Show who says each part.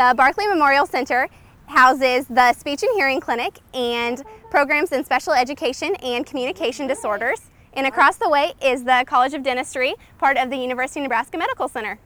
Speaker 1: The Barkley Memorial Center houses the Speech and Hearing Clinic and programs in special education and communication disorders. And across the way is the College of Dentistry, part of the University of Nebraska Medical Center.